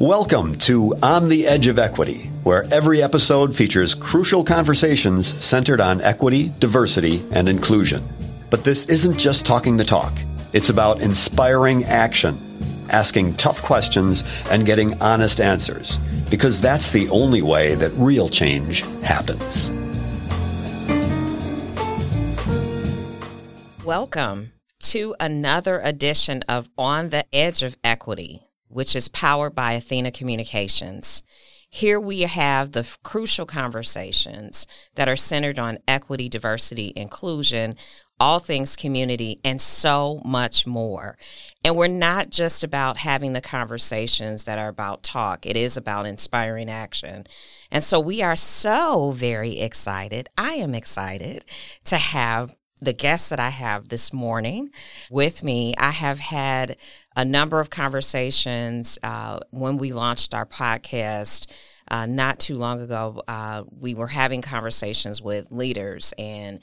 Welcome to On the Edge of Equity, where every episode features crucial conversations centered on equity, diversity, and inclusion. But this isn't just talking the talk. It's about inspiring action, asking tough questions, and getting honest answers, because that's the only way that real change happens. Welcome to another edition of On the Edge of Equity, which is powered by Athena Communications. Here we have the crucial conversations that are centered on equity, diversity, inclusion, all things community, and so much more. And we're not just about having the conversations that are about talk, it is about inspiring action. And so we are so very excited. I am excited to have the guests that I have this morning with me, I have had a number of conversations uh, when we launched our podcast. Uh, not too long ago, uh, we were having conversations with leaders and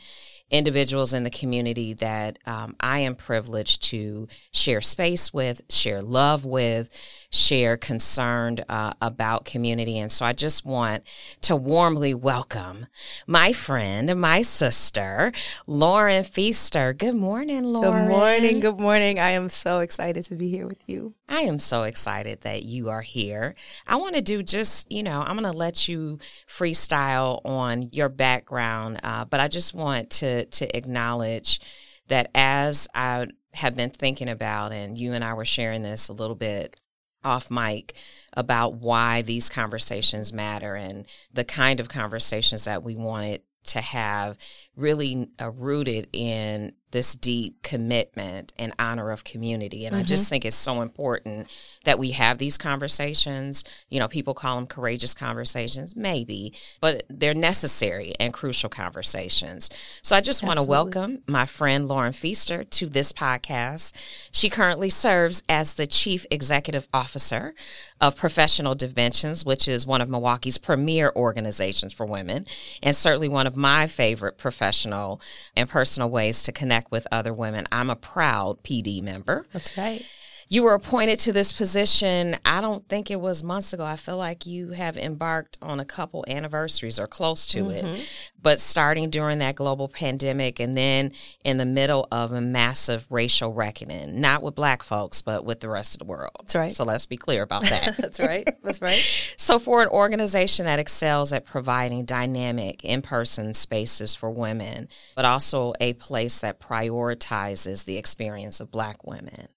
individuals in the community that um, I am privileged to share space with, share love with, share concern uh, about community. And so I just want to warmly welcome my friend, my sister, Lauren Feaster. Good morning, Lauren. Good morning. Good morning. I am so excited to be here with you. I am so excited that you are here. I want to do just, you know, I'm going to let you freestyle on your background, uh, but I just want to to acknowledge that as I have been thinking about, and you and I were sharing this a little bit off mic about why these conversations matter and the kind of conversations that we wanted to have really uh, rooted in this deep commitment and honor of community. And mm-hmm. I just mm-hmm. think it's so important that we have these conversations. You know, people call them courageous conversations, maybe, but they're necessary and crucial conversations. So I just want to welcome my friend Lauren Feaster to this podcast. She currently serves as the Chief Executive Officer of Professional Dimensions, which is one of Milwaukee's premier organizations for women, and certainly one of my favorite professional and personal ways to connect with other women. I'm a proud PD member. That's right. You were appointed to this position, I don't think it was months ago. I feel like you have embarked on a couple anniversaries or close to mm-hmm. it. But starting during that global pandemic and then in the middle of a massive racial reckoning, not with black folks, but with the rest of the world. That's right. So let's be clear about that. That's right. That's right. so, for an organization that excels at providing dynamic in person spaces for women, but also a place that prioritizes the experience of black women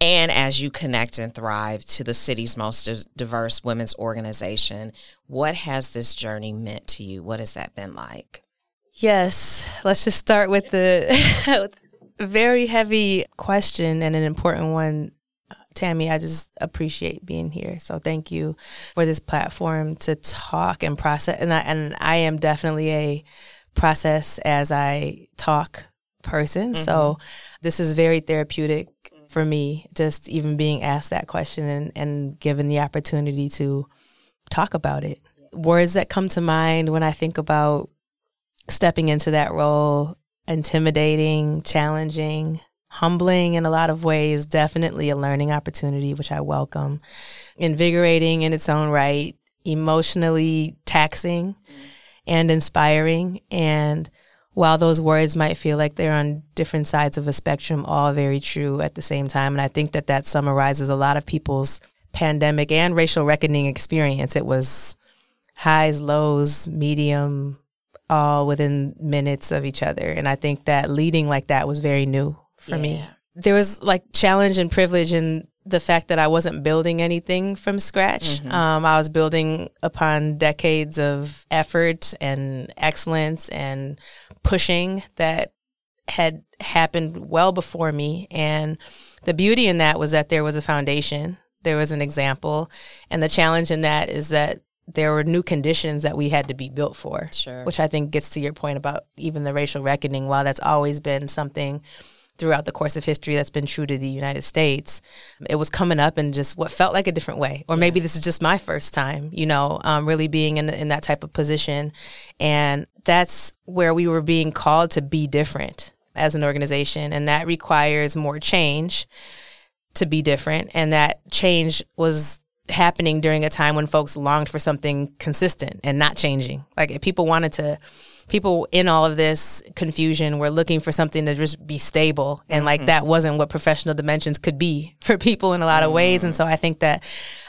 And as you connect and thrive to the city's most diverse women's organization, what has this journey meant to you? What has that been like? Yes, let's just start with the very heavy question and an important one. Tammy, I just appreciate being here. So thank you for this platform to talk and process. And I, and I am definitely a process as I talk person. Mm-hmm. So this is very therapeutic for me, just even being asked that question and, and given the opportunity to talk about it. Words that come to mind when I think about stepping into that role intimidating, challenging, humbling in a lot of ways, definitely a learning opportunity, which I welcome, invigorating in its own right, emotionally taxing and inspiring, and while those words might feel like they're on different sides of a spectrum, all very true at the same time. And I think that that summarizes a lot of people's pandemic and racial reckoning experience. It was highs, lows, medium, all within minutes of each other. And I think that leading like that was very new for yeah. me. There was like challenge and privilege in the fact that I wasn't building anything from scratch. Mm-hmm. Um, I was building upon decades of effort and excellence and pushing that had happened well before me. And the beauty in that was that there was a foundation, there was an example. And the challenge in that is that there were new conditions that we had to be built for, sure. which I think gets to your point about even the racial reckoning. While that's always been something throughout the course of history that's been true to the United States. It was coming up in just what felt like a different way. Or maybe this is just my first time, you know, um, really being in, in that type of position. And that's where we were being called to be different as an organization. And that requires more change. to be different and that change was happening during a time when folks longed for something consistent and not changing. Like people wanted to people in all of this confusion were looking for something to just be stable and mm-hmm. like that wasn't what professional dimensions could be for people in a lot of ways and so I think that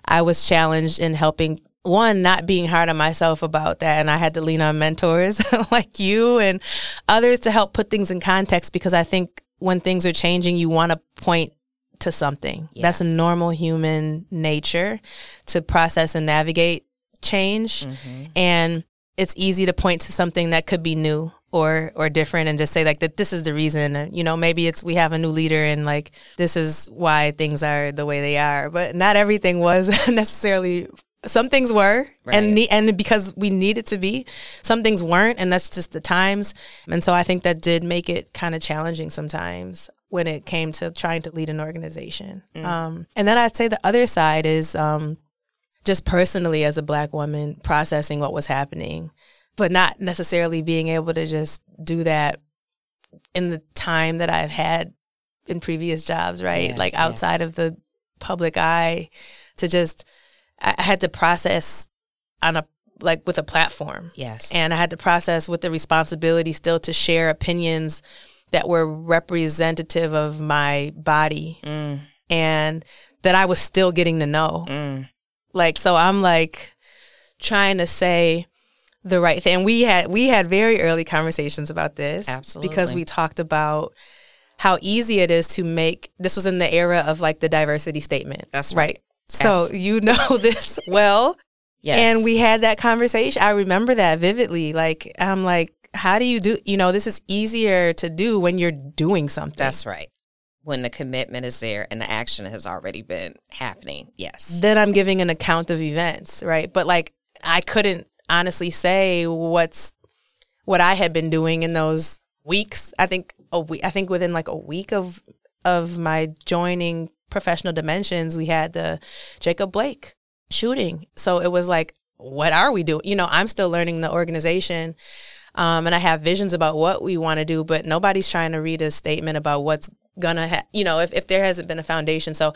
I was challenged in helping one not being hard on myself about that and i had to lean on mentors like you and others to help put things in context because i think when things are changing you want to point to something yeah. that's a normal human nature to process and navigate change mm-hmm. and it's easy to point to something that could be new or or different and just say like that this is the reason you know maybe it's we have a new leader and like this is why things are the way they are but not everything was necessarily some things were right. and ne- and because we needed to be some things weren't and that's just the times and so i think that did make it kind of challenging sometimes when it came to trying to lead an organization mm. um, and then i'd say the other side is um, just personally as a black woman processing what was happening but not necessarily being able to just do that in the time that i've had in previous jobs right yeah, like outside yeah. of the public eye to just I had to process on a like with a platform. Yes. And I had to process with the responsibility still to share opinions that were representative of my body mm. and that I was still getting to know. Mm. Like so I'm like trying to say the right thing. And we had we had very early conversations about this. Absolutely. Because we talked about how easy it is to make this was in the era of like the diversity statement. That's right. right? So you know this well. Yes. And we had that conversation. I remember that vividly. Like, I'm like, how do you do, you know, this is easier to do when you're doing something. That's right. When the commitment is there and the action has already been happening. Yes. Then I'm giving an account of events, right? But like, I couldn't honestly say what's, what I had been doing in those weeks. I think a week, I think within like a week of, of my joining professional dimensions, we had the Jacob Blake shooting. So it was like, what are we doing? You know, I'm still learning the organization. Um, and I have visions about what we want to do, but nobody's trying to read a statement about what's gonna, ha- you know, if, if there hasn't been a foundation. So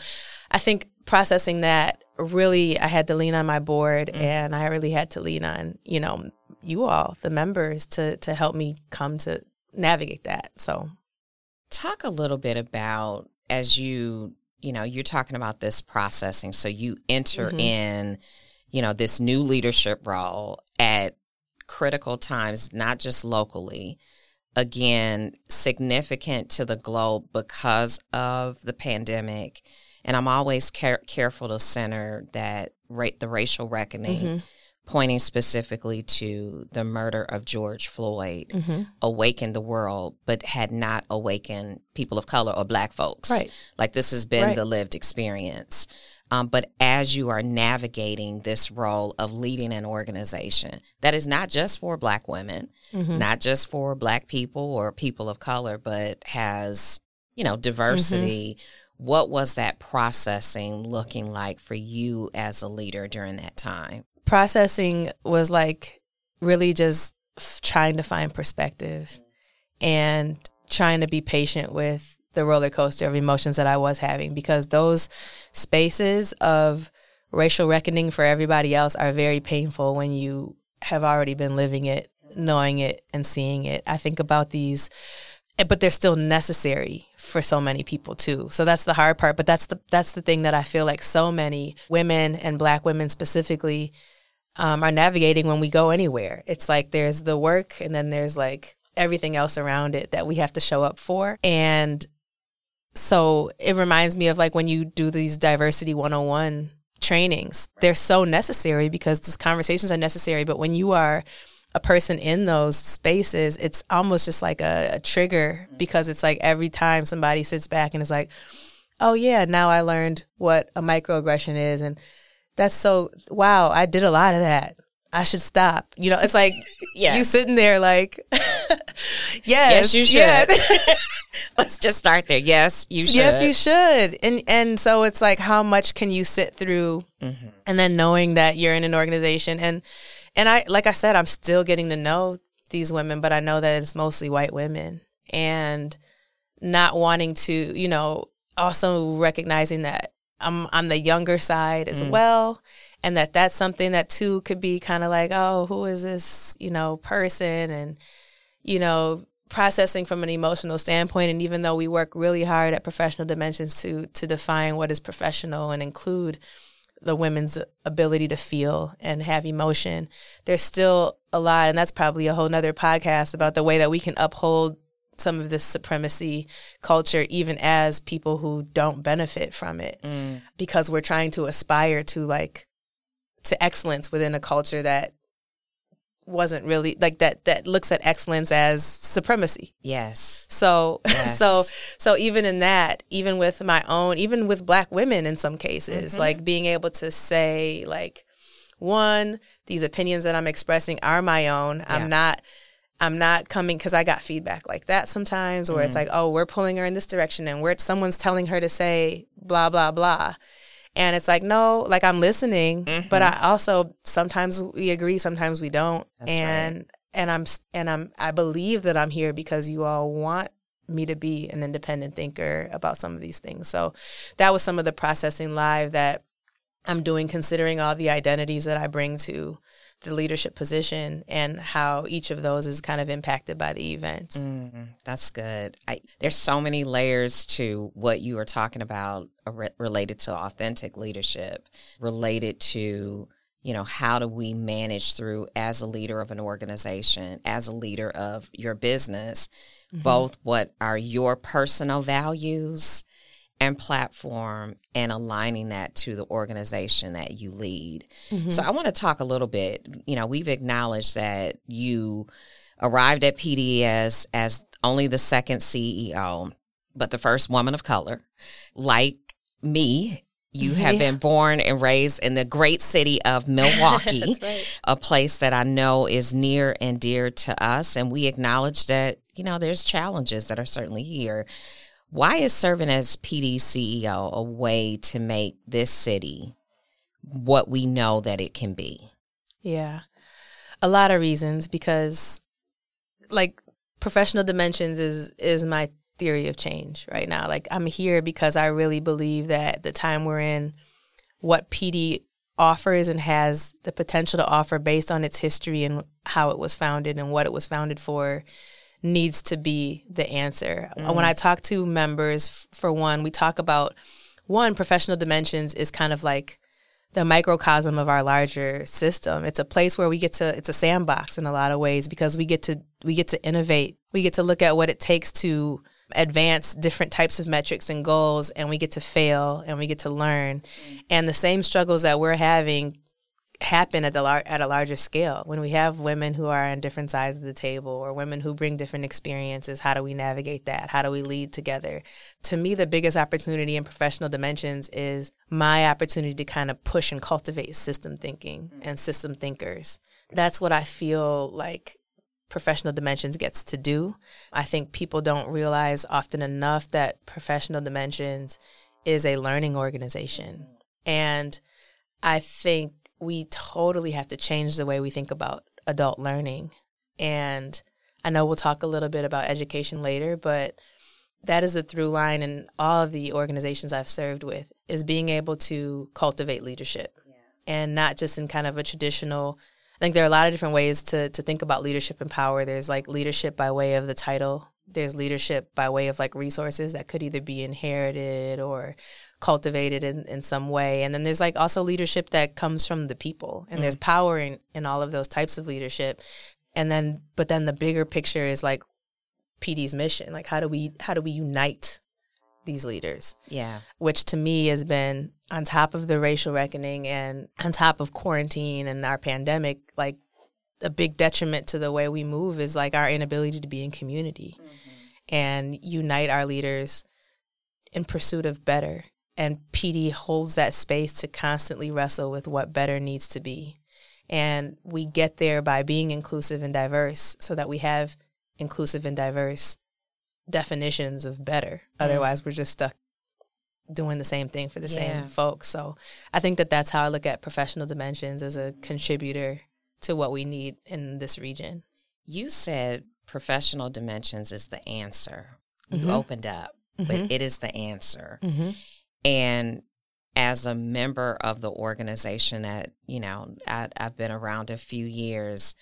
I think processing that really, I had to lean on my board mm. and I really had to lean on, you know, you all, the members to, to help me come to navigate that. So talk a little bit about as you you know, you're talking about this processing. So you enter mm-hmm. in, you know, this new leadership role at critical times, not just locally. Again, significant to the globe because of the pandemic. And I'm always care- careful to center that rate the racial reckoning. Mm-hmm pointing specifically to the murder of George Floyd, mm-hmm. awakened the world, but had not awakened people of color or black folks. Right. Like this has been right. the lived experience. Um, but as you are navigating this role of leading an organization that is not just for black women, mm-hmm. not just for black people or people of color, but has, you know, diversity. Mm-hmm. What was that processing looking like for you as a leader during that time? Processing was like really just f- trying to find perspective and trying to be patient with the roller coaster of emotions that I was having because those spaces of racial reckoning for everybody else are very painful when you have already been living it, knowing it, and seeing it. I think about these eh, but they're still necessary for so many people too. So that's the hard part, but that's the that's the thing that I feel like so many women and black women specifically um, are navigating when we go anywhere. It's like there's the work and then there's like everything else around it that we have to show up for. And so it reminds me of like when you do these diversity 101 trainings, they're so necessary because these conversations are necessary. But when you are a person in those spaces, it's almost just like a, a trigger because it's like every time somebody sits back and is like, oh yeah, now I learned what a microaggression is and that's so wow, I did a lot of that. I should stop. You know, it's like yeah, you sitting there like yes, yes, you should. Yes. Let's just start there. Yes, you should. Yes, you should. And and so it's like how much can you sit through mm-hmm. and then knowing that you're in an organization and and I like I said, I'm still getting to know these women, but I know that it's mostly white women and not wanting to, you know, also recognizing that I'm on the younger side as mm. well and that that's something that too could be kind of like oh who is this you know person and you know processing from an emotional standpoint and even though we work really hard at professional dimensions to to define what is professional and include the women's ability to feel and have emotion there's still a lot and that's probably a whole nother podcast about the way that we can uphold some of this supremacy culture even as people who don't benefit from it mm. because we're trying to aspire to like to excellence within a culture that wasn't really like that that looks at excellence as supremacy. Yes. So yes. so so even in that, even with my own, even with black women in some cases, mm-hmm. like being able to say like one, these opinions that I'm expressing are my own. Yeah. I'm not I'm not coming because I got feedback like that sometimes where mm-hmm. it's like, oh, we're pulling her in this direction and where someone's telling her to say blah blah blah. And it's like, no, like I'm listening, mm-hmm. but I also sometimes we agree, sometimes we don't. That's and right. and I'm and I'm I believe that I'm here because you all want me to be an independent thinker about some of these things. So that was some of the processing live that I'm doing considering all the identities that I bring to the leadership position and how each of those is kind of impacted by the events. Mm, that's good. I, there's so many layers to what you are talking about re- related to authentic leadership, related to you know how do we manage through as a leader of an organization as a leader of your business mm-hmm. both what are your personal values and platform and aligning that to the organization that you lead. Mm-hmm. So I want to talk a little bit, you know, we've acknowledged that you arrived at PD as as only the second CEO, but the first woman of color. Like me, you have yeah. been born and raised in the great city of Milwaukee, right. a place that I know is near and dear to us. And we acknowledge that, you know, there's challenges that are certainly here. Why is serving as PD CEO a way to make this city what we know that it can be? Yeah. A lot of reasons because like professional dimensions is is my theory of change right now. Like I'm here because I really believe that the time we're in what PD offers and has the potential to offer based on its history and how it was founded and what it was founded for needs to be the answer. Mm. When I talk to members, for one, we talk about one, professional dimensions is kind of like the microcosm of our larger system. It's a place where we get to it's a sandbox in a lot of ways because we get to we get to innovate. We get to look at what it takes to advance different types of metrics and goals and we get to fail and we get to learn. Mm. And the same struggles that we're having happen at the lar- at a larger scale. When we have women who are on different sides of the table or women who bring different experiences how do we navigate that? How do we lead together? To me the biggest opportunity in professional dimensions is my opportunity to kind of push and cultivate system thinking mm. and system thinkers. That's what i feel like professional dimensions gets to do. I think people don't realize often enough that professional dimensions is a learning organization. Mm. And i think we totally have to change the way we think about adult learning. And I know we'll talk a little bit about education later, but that is the through line in all of the organizations I've served with is being able to cultivate leadership yeah. and not just in kind of a traditional I think there are a lot of different ways to to think about leadership and power. There's like leadership by way of the title. There's leadership by way of like resources that could either be inherited or cultivated in, in some way. And then there's like also leadership that comes from the people and mm. there's power in, in all of those types of leadership. And then but then the bigger picture is like PD's mission. Like how do we how do we unite these leaders? Yeah. Which to me has been on top of the racial reckoning and on top of quarantine and our pandemic, like a big detriment to the way we move is like our inability to be in community mm-hmm. and unite our leaders in pursuit of better and PD holds that space to constantly wrestle with what better needs to be. And we get there by being inclusive and diverse so that we have inclusive and diverse definitions of better. Mm. Otherwise, we're just stuck doing the same thing for the yeah. same folks. So I think that that's how I look at professional dimensions as a contributor to what we need in this region. You said professional dimensions is the answer. You mm-hmm. opened up but Mhm. it is the answer. Mm-hmm. And as a member of the organization that, you know, I, I've been around a few years,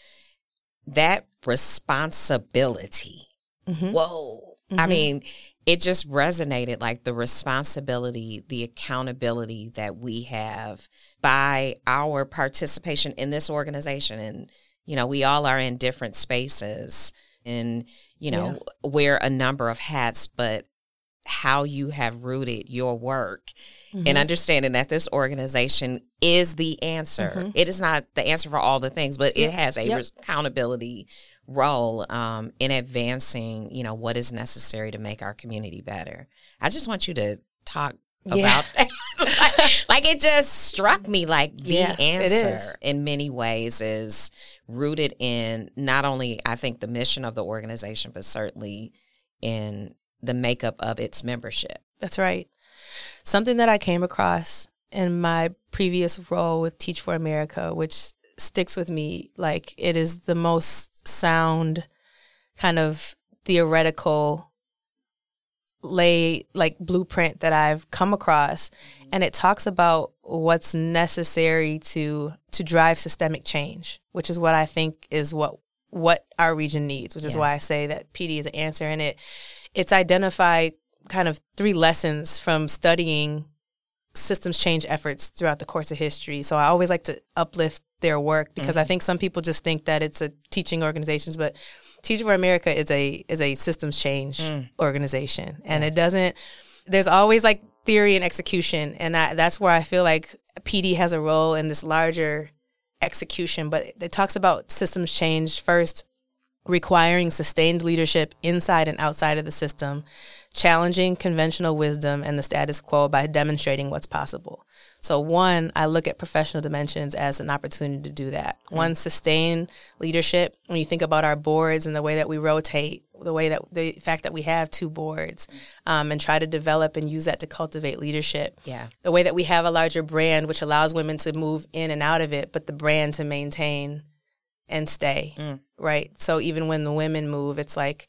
that responsibility, Mm-hmm. whoa. I Mhm. mean, it just resonated like the responsibility, the accountability that we have by our participation in this organization. And, you know, we all are in different spaces and, you know, wear a number of hats, but how you have rooted your work Mm-hmm. and understanding that this organization is the answer. Mhm. It is not the answer for all the things, but it has a Yep. accountability role um, in advancing, you know, what is necessary to make our community better. I just want you to talk Yeah. about that. like, like, it just struck me like the Yeah, answer in many ways is rooted in not only I think the mission of the organization, but certainly in the makeup of its membership. That's right. Something that I came across in my previous role with Teach for America, which sticks with me, like it is the most sound kind of theoretical lay like blueprint that I've come across and it talks about what's necessary to to drive systemic change, which is what I think is what what our region needs, which is why I say that PD is an answer and it it's identified kind of three lessons from studying systems change efforts throughout the course of history. So I always like to uplift their work because I mm-hmm. think some people just think that it's a teaching organizations, but Teach for America is a is a systems change mm. organization, and it doesn't. There's always like theory and execution, and I, that's where I feel like PD has a role in this larger execution. But it talks about systems change first, requiring sustained leadership inside and outside of the system, challenging conventional wisdom and the status quo by demonstrating what's possible. So, one, I look at professional dimensions as an opportunity to do that. Mm-hmm. One, sustain leadership. When you think about our boards and the way that we rotate, the way that the fact that we have two boards, mm-hmm. um, and try to develop and use that to cultivate leadership Yeah. the way that we have a larger brand, which allows women to move in and out of it, but the brand to maintain and stay, mm. Right? So even when the women move, it's like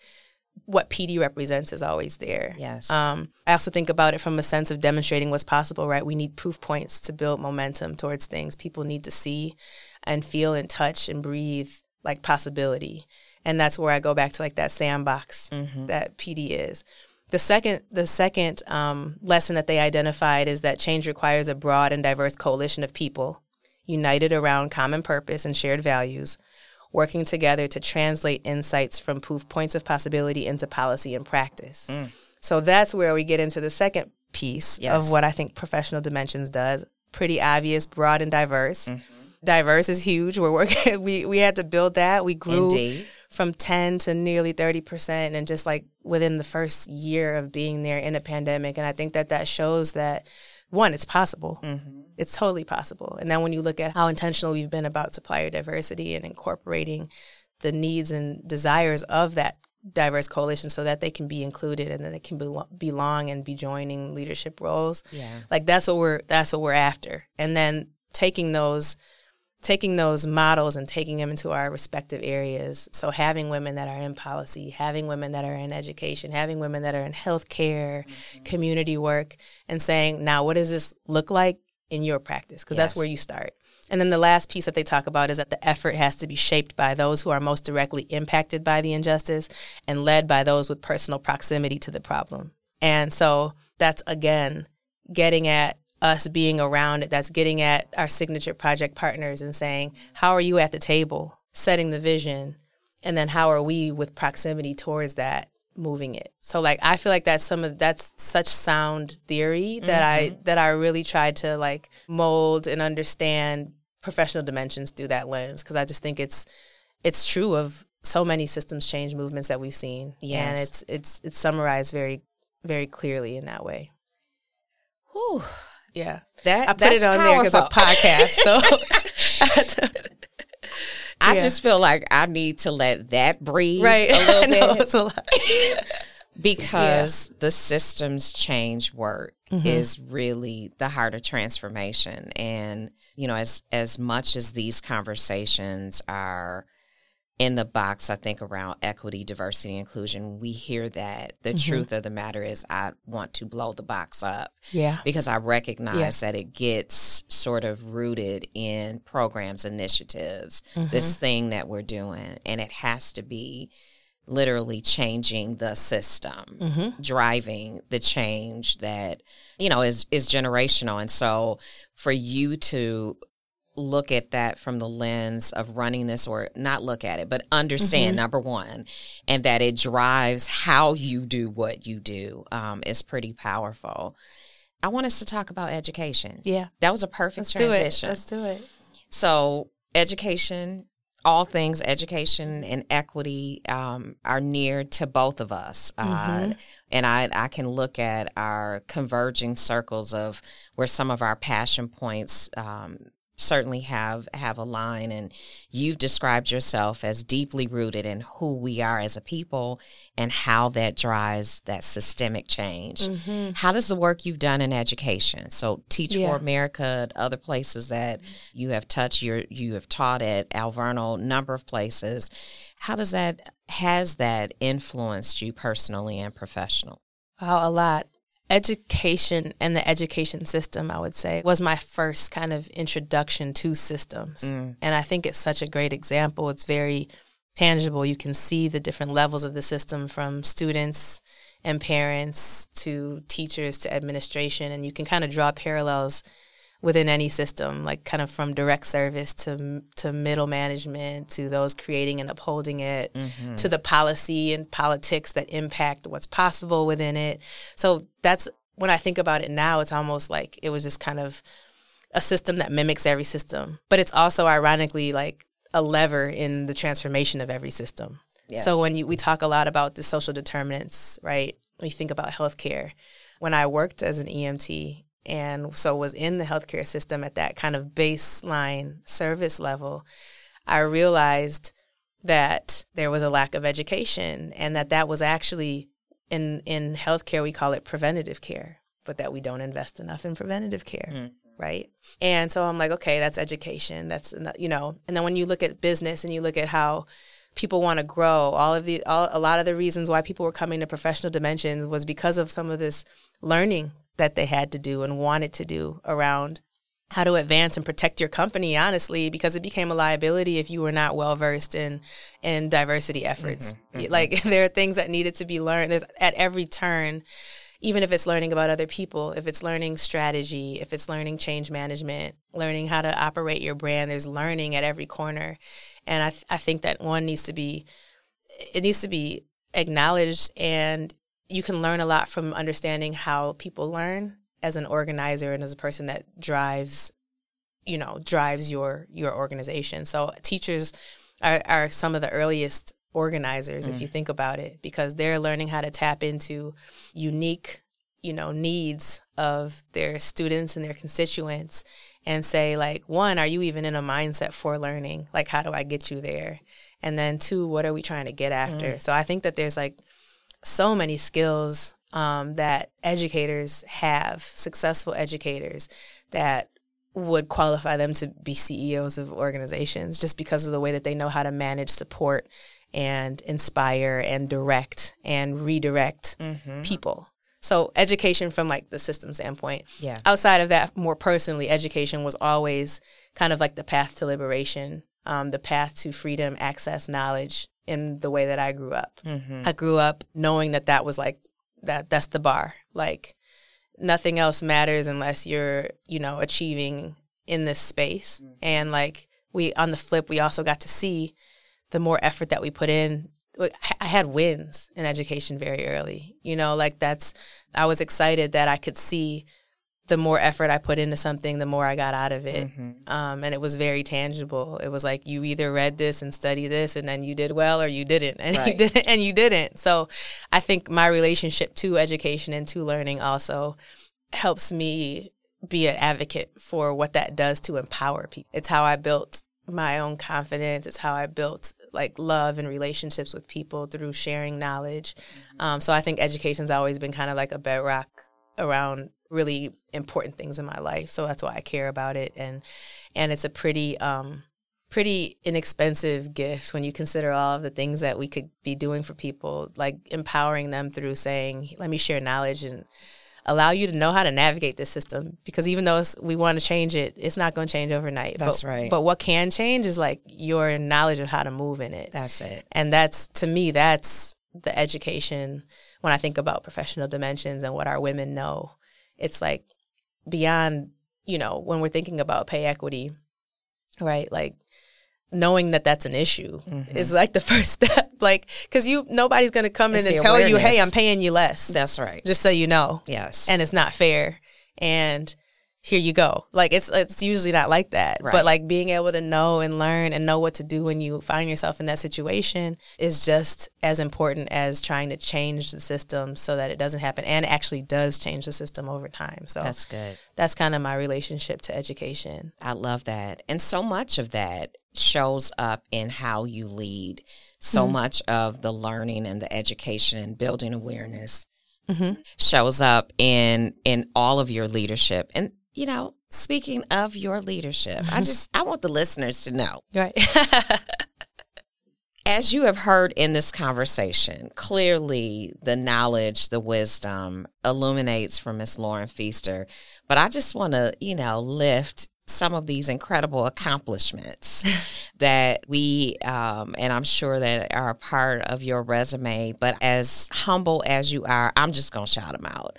what PD represents is always there. Yes. Um, I also think about it from a sense of demonstrating what's possible, right? We need proof points to build momentum towards things. People need to see and feel and touch and breathe like possibility. And that's where I go back to like that sandbox that PD is. The second, the second um, lesson that they identified is that change requires a broad and diverse coalition of people united around common purpose and shared values, working together to translate insights from proof points of possibility into policy and practice. Mm. So that's where we get into the second piece Yes. of what I think professional dimensions does. Pretty obvious, broad and diverse. Mm-hmm. Diverse is huge. We're working. We we had to build that. We grew Indeed. from 10 to nearly 30% and just like within the first year of being there in a pandemic and i think that that shows that one it's possible. Mm-hmm. It's totally possible. And then when you look at how intentional we've been about supplier diversity and incorporating the needs and desires of that diverse coalition so that they can be included and that they can belo- belong and be joining leadership roles. Yeah. like that's what we're that's what we're after. And then taking those taking those models and taking them into our respective areas. So having women that are in policy, having women that are in education, having women that are in healthcare, mm-hmm. community work, and saying, now what does this look like in your practice? Because that's where you start. And then the last piece that they talk about is that the effort has to be shaped by those who are most directly impacted by the injustice and led by those with personal proximity to the problem. And so that's again getting at us being around it. That's getting at our signature project partners and saying, how are you at the table setting the vision? And then how are we with proximity towards that moving it? So like I feel like that's some of that's such sound theory that I mm-hmm. that I really tried to like mold and understand professional dimensions through that lens because I just think it's it's true of so many systems change movements that we've seen. And it's it's it's summarized very very clearly in that way. Whew. Yeah. That I put that's it on there because a powerful. podcast. So I had to- I Yeah. just feel like I need to let that breathe right. a little know bit a because the systems change work Mm-hmm. is really the heart of transformation and you know as as much as these conversations are in the box, I think around equity, diversity, inclusion, we hear that. The mm-hmm. truth of the matter is, I want to blow the box up. Yeah. Because I recognize that it gets sort of rooted in programs, initiatives, mm-hmm. this thing that we're doing, and it has to be literally changing the system, mm-hmm. driving the change that you know is is generational. And so, for you to look at that from the lens of running this or not look at it but understand mm-hmm. number one and that it drives how you do what you do um, is pretty powerful i want us to talk about education yeah that was a perfect Let's transition do let's do it so education all things education and equity um, are near to both of us. Mm-hmm. Uh, and I, I can look at our converging circles of where some of our passion points um, certainly have have a line and you've described yourself as deeply rooted in who we are as a people and how that drives that systemic change mm-hmm. how does the work you've done in education so teach yeah. for america other places that you have touched you you have taught at alverno number of places how does that has that influenced you personally and professional wow a lot education and the education system, I would say, was my first kind of introduction to systems. Mm. And I think it's such a great example. It's very tangible. You can see the different levels of the system from students and parents to teachers to administration, and you can kind of draw parallels within any system, like kind of from direct service to to middle management to those creating and upholding it mm-hmm. to the policy and politics that impact what's possible within it. So that's when I think about it now, it's almost like it was just kind of a system that mimics every system, but it's also ironically like a lever in the transformation of every system. Yes. So when you, we talk a lot about the social determinants, right? When you think about healthcare, when I worked as an EMT and so was in the healthcare system at that kind of baseline service level, I realized that there was a lack of education and that that was actually in in healthcare we call it preventative care, but that we don't invest enough in preventative care. Mm. Right. And so I'm like, okay, that's education. That's, you know, and then when you look at business and you look at how people want to grow, all of the, all, a lot of the reasons why people were coming to professional dimensions was because of some of this learning that they had to do and wanted to do around how to advance and protect your company honestly because it became a liability if you were not well versed in in diversity efforts. Mm-hmm, mm-hmm. like there are things that needed to be learned. There's at every turn even if it's learning about other people if it's learning strategy if it's learning change management learning how to operate your brand there's learning at every corner. And i th- i think that one needs to be it needs to be acknowledged and you can learn a lot from understanding how people learn as an organizer and as a person that drives you know drives your your organization so teachers are, are some of the earliest organizers mm. if you think about it because they're learning how to tap into unique you know needs of their students and their constituents and say like one are you even in a mindset for learning like how do i get you there and then two what are we trying to get after mm. so i think that there's like so many skills um, that educators have, successful educators that would qualify them to be CEOs of organizations just because of the way that they know how to manage, support, and inspire and direct and redirect mm-hmm. people. So education from like the system standpoint. Yeah. Outside of that, more personally, education was always kind of like the path to liberation, um, the path to freedom, access, knowledge, in the way that I grew up. Mm-hmm. I grew up knowing that that was like that that's the bar. Like nothing else matters unless you're, you know, achieving in this space. Mm-hmm. And like we on the flip, we also got to see the more effort that we put in. I had wins in education very early. You know, like that's I was excited that I could see the more effort I put into something, the more I got out of it. Mm-hmm. Um, and it was very tangible. It was like you either read this and study this, and then you did well, or you didn't, and right. you didn't, and you didn't. So, I think my relationship to education and to learning also helps me be an advocate for what that does to empower people. It's how I built my own confidence. It's how I built like love and relationships with people through sharing knowledge. Mm-hmm. Um, so I think education's always been kind of like a bedrock around really important things in my life. So that's why I care about it. And and it's a pretty um pretty inexpensive gift when you consider all of the things that we could be doing for people, like empowering them through saying, "Let me share knowledge and." allow you to know how to navigate this system because even though we want to change it, it's not going to change overnight. That's but, right. But what can change is like your knowledge of how to move in it. That's it. And that's to me, that's the education when I think about professional dimensions and what our women know. It's like beyond, you know, when we're thinking about pay equity, right? Like knowing that that's an issue mm-hmm. is like the first step. Like, because you nobody's going to come it's in and tell awareness. you, "Hey, I'm paying you less." That's right. Just so you know. Yes. And it's not fair. And here you go. Like it's it's usually not like that. Right. But like being able to know and learn and know what to do when you find yourself in that situation is just as important as trying to change the system so that it doesn't happen and actually does change the system over time. So That's good. That's kind of my relationship to education. I love that. And so much of that shows up in how you lead. So mm-hmm. much of the learning and the education and building awareness Mm-hmm. shows up in in all of your leadership and you know, speaking of your leadership, I just I want the listeners to know. Right. As you have heard in this conversation, clearly the knowledge, the wisdom illuminates from Miss Lauren Feaster. But I just want to, you know, lift some of these incredible accomplishments that we, um, and I'm sure that are a part of your resume. But as humble as you are, I'm just going to shout them out.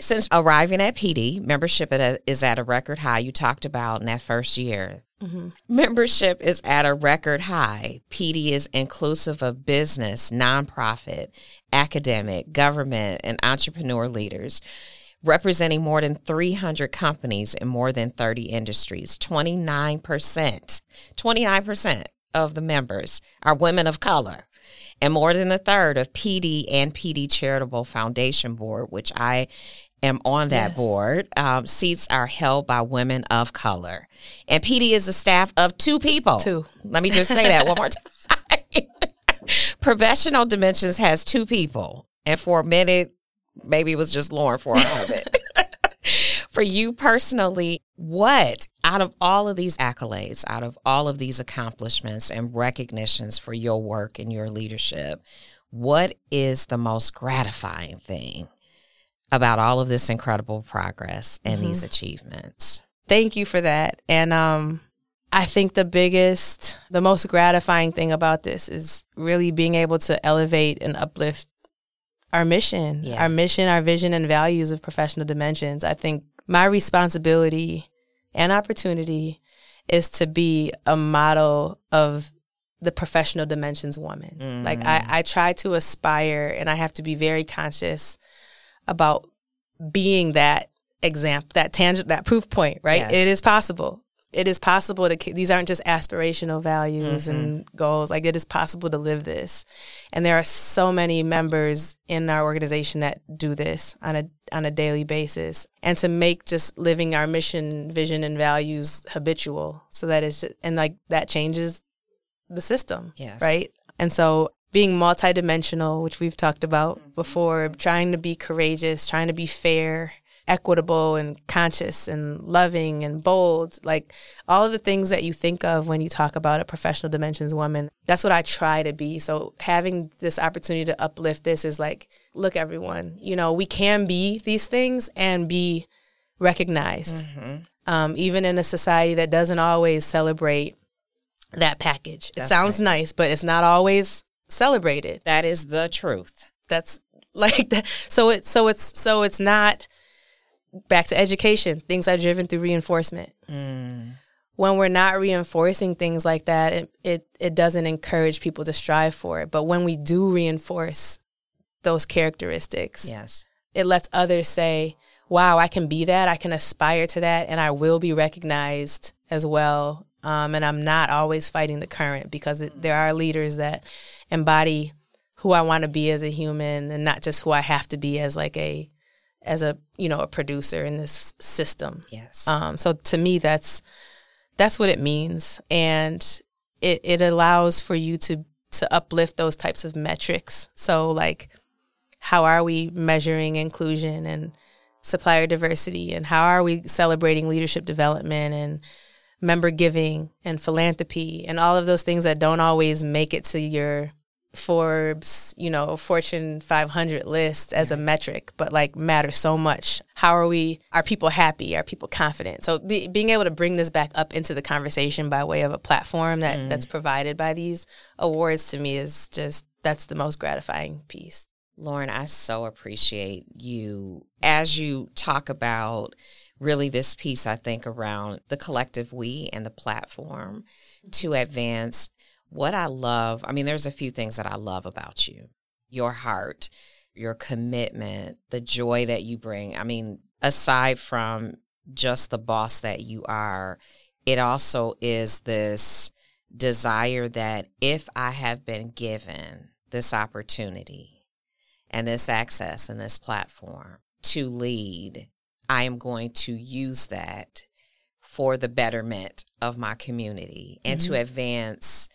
Since arriving at PD, membership is at a record high. You talked about in that first year. Mm-hmm. Membership is at a record high. PD is inclusive of business, nonprofit, academic, government, and entrepreneur leaders, representing more than 300 companies in more than 30 industries. 29%, 29% of the members are women of color and more than a third of PD and PD Charitable Foundation Board, which I am on that yes. board. Um, seats are held by women of color. And PD is a staff of two people. Two. Let me just say that one more time. Professional Dimensions has two people. And for a minute, maybe it was just Lauren for a moment. for you personally, what out of all of these accolades, out of all of these accomplishments and recognitions for your work and your leadership, what is the most gratifying thing about all of this incredible progress and mm-hmm. these achievements. Thank you for that. And um, I think the biggest, the most gratifying thing about this is really being able to elevate and uplift our mission, yeah. our mission, our vision, and values of professional dimensions. I think my responsibility and opportunity is to be a model of the professional dimensions woman. Mm. Like I, I try to aspire and I have to be very conscious about being that example, that tangent, that proof point, right? Yes. It is possible. It is possible to, these aren't just aspirational values mm-hmm. and goals. Like it is possible to live this. And there are so many members in our organization that do this on a, on a daily basis. And to make just living our mission, vision, and values habitual so that it's just, and like that changes the system. Yes. Right. And so being multidimensional, which we've talked about mm-hmm. before, trying to be courageous, trying to be fair, equitable and conscious and loving and bold, like all of the things that you think of when you talk about a professional dimensions woman. That's what I try to be. So having this opportunity to uplift this is like, look, everyone, you know, we can be these things and be recognized. Mm-hmm. Um, even in a society that doesn't always celebrate that package. That's it sounds right. nice, but it's not always celebrated. That is the truth. That's like that. So it's so it's so it's not back to education. Things are driven through reinforcement. Mm. When we're not reinforcing things like that, it, it it doesn't encourage people to strive for it. But when we do reinforce those characteristics, yes, it lets others say, "Wow, I can be that. I can aspire to that, and I will be recognized as well." Um, and I'm not always fighting the current because it, there are leaders that embody who I want to be as a human and not just who I have to be as like a as a you know a producer in this system. Yes. Um, so to me, that's that's what it means, and it it allows for you to to uplift those types of metrics. So like, how are we measuring inclusion and supplier diversity, and how are we celebrating leadership development and member giving and philanthropy and all of those things that don't always make it to your Forbes, you know, Fortune 500 list as a metric, but like matter so much. How are we? Are people happy? Are people confident? So the, being able to bring this back up into the conversation by way of a platform that mm. that's provided by these awards to me is just that's the most gratifying piece. Lauren, I so appreciate you as you talk about really this piece, I think, around the collective we and the platform to advance what I love. I mean, there's a few things that I love about you your heart, your commitment, the joy that you bring. I mean, aside from just the boss that you are, it also is this desire that if I have been given this opportunity and this access and this platform to lead, I am going to use that for the betterment of my community and mm-hmm. to advance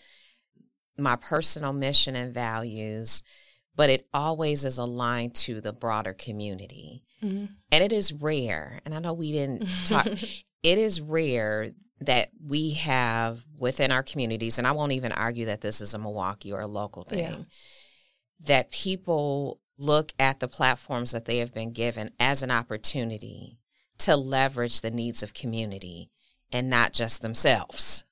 my personal mission and values, but it always is aligned to the broader community. Mm-hmm. And it is rare, and I know we didn't talk, it is rare that we have within our communities, and I won't even argue that this is a Milwaukee or a local thing, yeah. that people look at the platforms that they have been given as an opportunity to leverage the needs of community and not just themselves.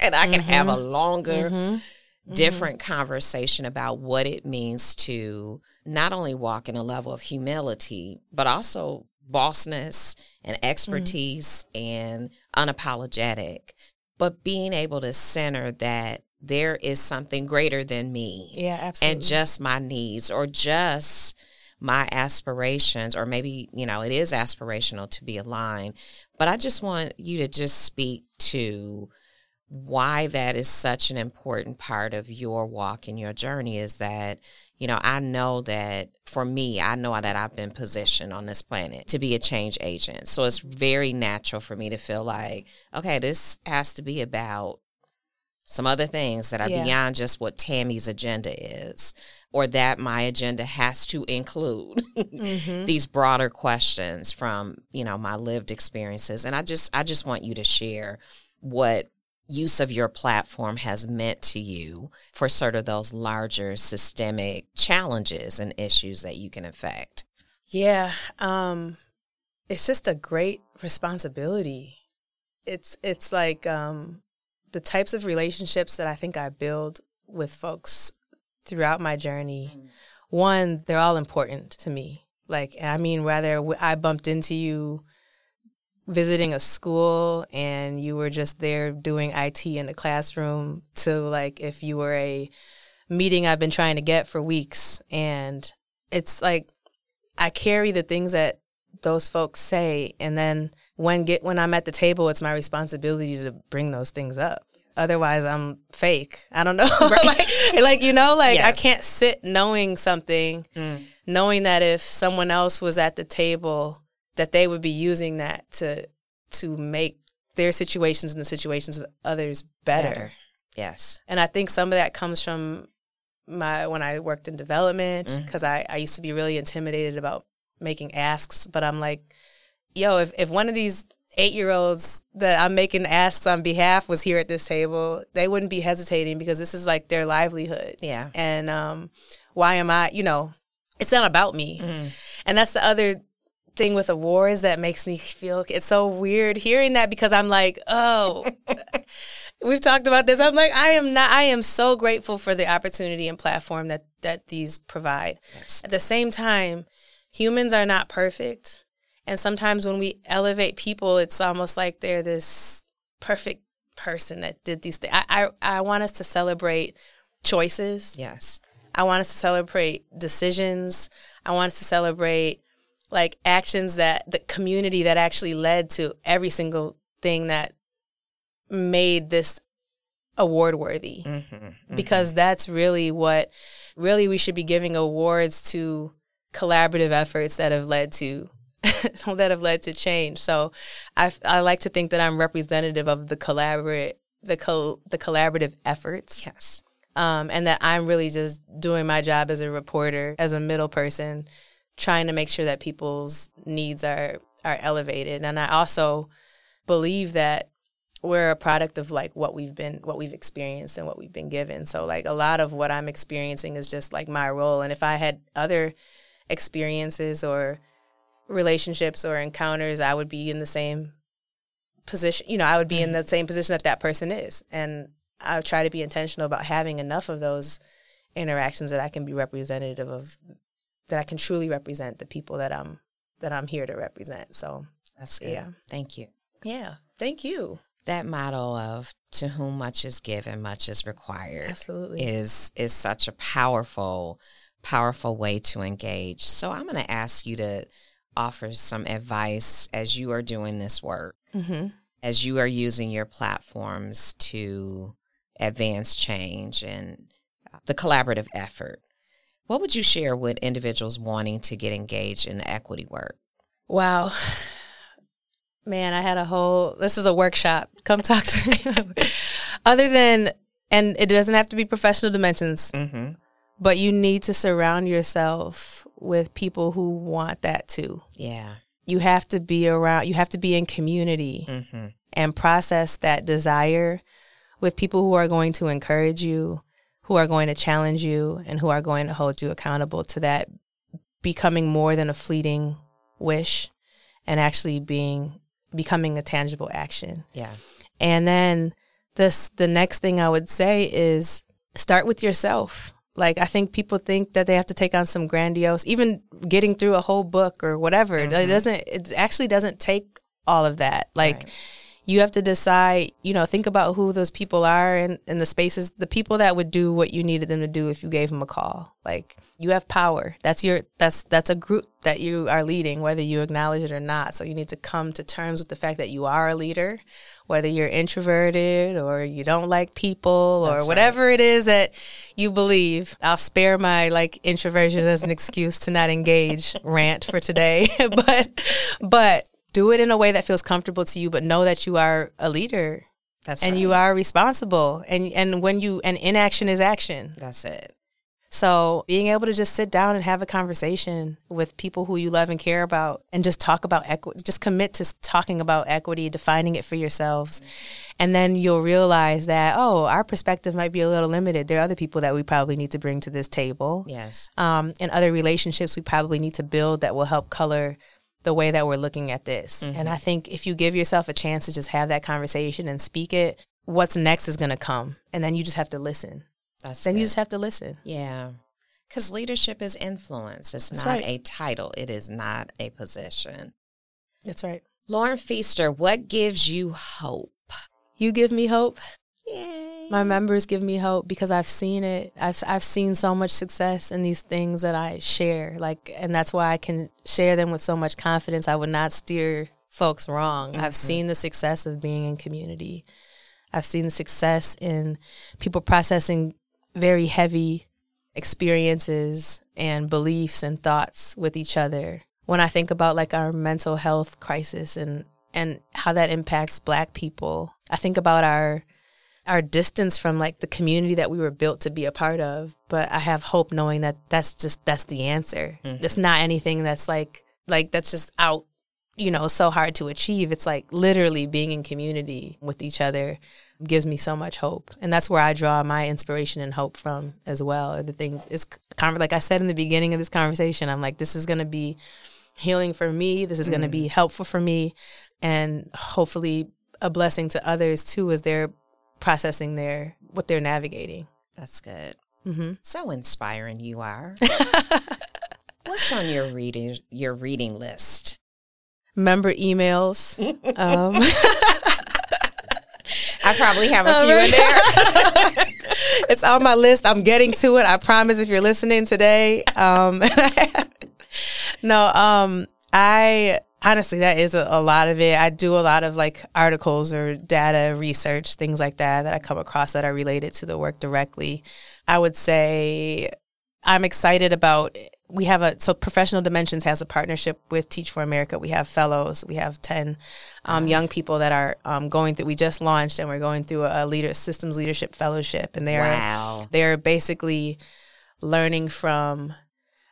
And I can mm-hmm. have a mm-hmm. longer, mm-hmm. different mm-hmm. conversation about what it means to not only walk in a level of humility, but also bossness and expertise mm-hmm. and unapologetic, but being able to center that there is something greater than me. Yeah, absolutely. And just my needs or just my aspirations, or maybe, you know, it is aspirational to be aligned. But I just want you to just speak to why that is such an important part of your walk and your journey is that, you know, I know that for me, I know that I've been positioned on this planet to be a change agent. So it's very natural for me to feel like, okay, this has to be about some other things that are yeah. beyond just what Tammy's agenda is, or that my agenda has to include mm-hmm. these broader questions from you know my lived experiences. And I just I just want you to share what use of your platform has meant to you for sort of those larger systemic challenges and issues that you can affect. Yeah, um, it's just a great responsibility. It's it's like um, the types of relationships that I think I build with folks throughout my journey, mm. one, they're all important to me. Like, I mean, whether I bumped into you visiting a school and you were just there doing IT in the classroom, to like if you were a meeting I've been trying to get for weeks. And it's like, I carry the things that those folks say and then when get when I'm at the table it's my responsibility to bring those things up otherwise I'm fake I don't know like, like you know like yes. I can't sit knowing something mm. knowing that if someone else was at the table that they would be using that to to make their situations and the situations of others better. better. Yes. And I think some of that comes from my when I worked in development because mm. I, I used to be really intimidated about making asks, but I'm like, yo, if, if one of these eight year olds that I'm making asks on behalf was here at this table, they wouldn't be hesitating because this is like their livelihood. Yeah. And um, why am I, you know, it's not about me. Mm. And that's the other thing with awards that makes me feel it's so weird hearing that because I'm like, oh, we've talked about this. I'm like, I am not, I am so grateful for the opportunity and platform that, that these provide. Yes. At the same time, humans are not perfect. And sometimes when we elevate people, it's almost like they're this perfect person that did these things. I, I, I want us to celebrate choices. Yes. I want us to celebrate decisions. I want us to celebrate like actions that the community that actually led to every single thing that made this award worthy. Mm-hmm, mm-hmm. Because that's really what really we should be giving awards to collaborative efforts that have led to that have led to change. So I, I like to think that I'm representative of the collaborate the co- the collaborative efforts. Yes. Um, and that I'm really just doing my job as a reporter, as a middle person, trying to make sure that people's needs are are elevated. And I also believe that we're a product of like what we've been what we've experienced and what we've been given so like a lot of what i'm experiencing is just like my role and if i had other experiences or relationships or encounters i would be in the same position you know i would be in mm. the same position that that person is and i try to be intentional about having enough of those interactions that i can be representative of that i can truly represent the people that i'm that i'm here to represent so That's good. Yeah. Thank you. yeah thank you That model of to whom much is given, much is required absolutely is is such a powerful, powerful way to engage. So I'm gonna ask you to offer some advice as you are doing this work, mm-hmm. as you are using your platforms to advance change and the collaborative effort. What would you share with individuals wanting to get engaged in the equity work? Wow. Man, I had a whole this is a workshop. Come talk to me. Other than and it doesn't have to be professional dimensions, Mm-hmm. But you need to surround yourself with people who want that too. Yeah. You have to be around you have to be in community Mm-hmm. and process that desire with people who are going to encourage you, who are going to challenge you, and who are going to hold you accountable to that becoming more than a fleeting wish and actually being becoming a tangible action. Yeah. And then this the next thing I would say is start with yourself. Like I think people think that they have to take on some grandiose even getting through a whole book or whatever. It mm-hmm. doesn't it actually doesn't take all of that. Like Right. you have to decide, you know, think about who those people are and in the spaces, the people that would do what you needed them to do if you gave them a call. Like you have power. That's your that's that's a group that you are leading, whether you acknowledge it or not. So you need to come to terms with the fact that you are a leader, whether you're introverted or you don't like people or That's whatever it is that you believe. I'll spare my like introversion as an excuse to not engage rant for today. but but do it in a way that feels comfortable to you, but know that you are a leader That's and right. you are responsible. And and when you and inaction is action. That's it. So being able to just sit down and have a conversation with people who you love and care about and just talk about equity, just commit to talking about equity, defining it for yourselves. And then you'll realize that, oh, our perspective might be a little limited. There are other people that we probably need to bring to this table. Yes. Um, and other relationships we probably need to build that will help color the way that we're looking at this. And I think if you give yourself a chance to just have that conversation and speak it, what's next is going to come. And then you just have to listen. That's Then you just have to listen. Yeah. Because leadership is influence. It's That's not right. a title, it is not a position. That's right. Lauren Feaster, what gives you hope? You give me hope. Yay. My members give me hope because I've seen it. I've I've seen so much success in these things that I share. Like, and that's why I can share them with so much confidence. I would not steer folks wrong. I've mm-hmm. seen the success of being in community. I've seen the success in people processing very heavy experiences and beliefs and thoughts with each other. When I think about like our mental health crisis and and how that impacts black people, I think about our our distance from like the community that we were built to be a part of but i have hope knowing that that's just that's the answer. Hmm. It's not anything that's like like that's just out you know so hard to achieve. It's like literally being in community with each other gives me so much hope and that's where i draw my inspiration and hope from as well the things it's kind of like i said in the beginning of this conversation i'm like this is going to be healing for me this is going to be helpful for me and hopefully a blessing to others too as they're processing their what they're navigating. That's good. Mm-hmm. So inspiring you are. What's on your reading your reading list? Member emails. um, I probably have a Oh, few in there. it's on my list. I'm getting to it. I promise. If you're listening today, um, no, um, I honestly that is a, a lot of it. I do a lot of like articles or data research, things like that that I come across that are related to the work directly. I would say I'm excited about. We have a so Professional Dimensions has a partnership with Teach for America. We have fellows. We have ten um, young people that are um, going through. We just launched and we're going through a leader systems leadership fellowship, and they are Wow. they're basically learning from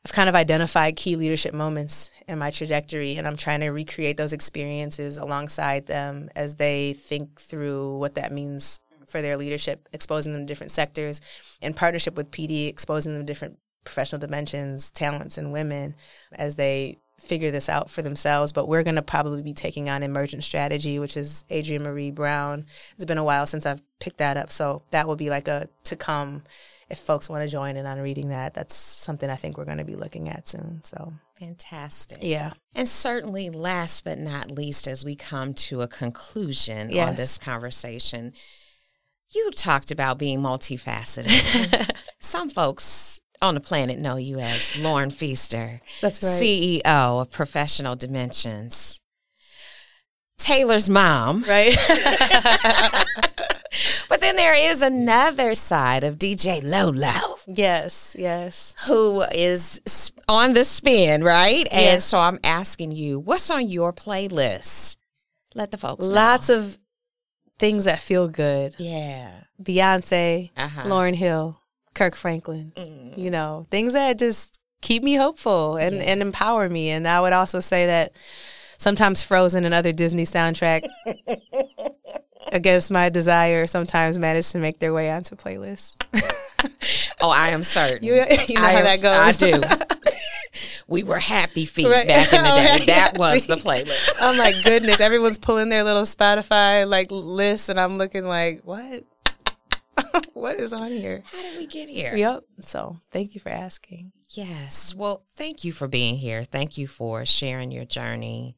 I've kind of identified key leadership moments in my trajectory, and I'm trying to recreate those experiences alongside them as they think through what that means for their leadership, exposing them to different sectors, in partnership with PD, exposing them to different professional dimensions, talents, and women as they figure this out for themselves. But we're going to probably be taking on emergent strategy, which is Adrienne Maree Brown. It's been a while since I've picked that up, so that will be like a to come if folks want to join in on reading that, that's something I think we're going to be looking at soon. So fantastic. Yeah. And certainly, last but not least, as we come to a conclusion yes. on this conversation, you talked about being multifaceted. Some folks on the planet know you as Lauren Feaster. That's right. CEO of Professional Dimensions. Taylor's mom. Right. but then there is another side of DJ Lolo. Yes, yes. Who is on the spin, right? And so I'm asking you, what's on your playlist? Let the folks Lots know. of things that feel good. Yeah. Beyonce, uh-huh. Lauryn Hill, Kirk Franklin. Mm. You know, things that just keep me hopeful and, yeah. and empower me. And I would also say that sometimes Frozen and other Disney soundtrack against my desire, sometimes manage to make their way onto playlists. oh, I am certain. You, you know I how am, that goes. I do. we were happy feet right. back in the day. Oh, that was the playlist. oh my goodness. Everyone's pulling their little Spotify like lists and I'm looking like, what? what is on here? How did we get here? Yep. So thank you for asking. Yes. Well, thank you for being here. Thank you for sharing your journey.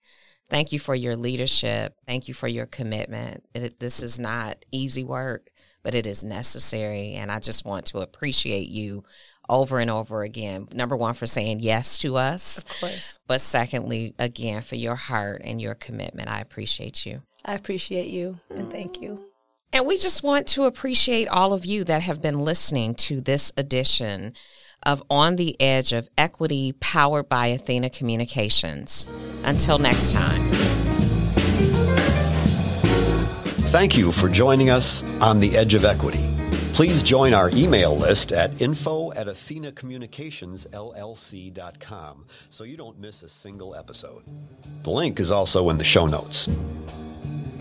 Thank you for your leadership. Thank you for your commitment. It, this is not easy work, but it is necessary. And I just want to appreciate you over and over again. Number one, for saying yes to us. Of course. But secondly, again, for your heart and your commitment. I appreciate you. I appreciate you and thank you. And we just want to appreciate all of you that have been listening to this edition of On the Edge of Equity powered by Athena Communications. Until next time. Thank you for joining us on the Edge of Equity. Please join our email list at info at athenacommunicationsllc.com so you don't miss a single episode. The link is also in the show notes.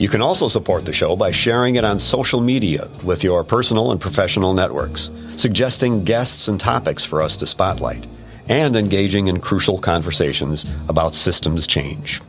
You can also support the show by sharing it on social media with your personal and professional networks, suggesting guests and topics for us to spotlight, and engaging in crucial conversations about systems change.